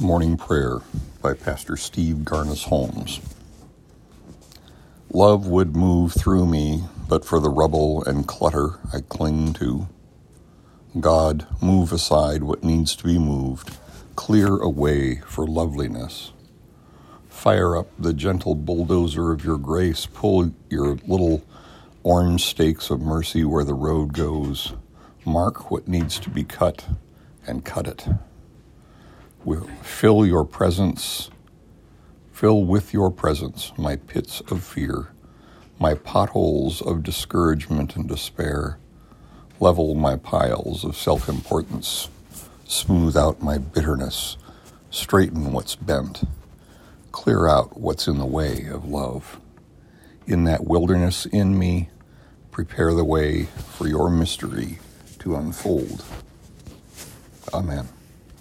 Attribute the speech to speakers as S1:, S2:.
S1: Morning Prayer by Pastor Steve Garnaas Holmes. Love would move through me, but for the rubble and clutter I cling to. God, move aside what needs to be moved, clear a way for loveliness. Fire up the gentle bulldozer of your grace, pull your little orange stakes of mercy where the road goes, mark what needs to be cut, and cut it will fill your presence, fill with your presence my pits of fear, my potholes of discouragement and despair, level my piles of self importance, smooth out my bitterness, straighten what's bent, clear out what's in the way of love. In that wilderness in me, prepare the way for your mystery to unfold. Amen.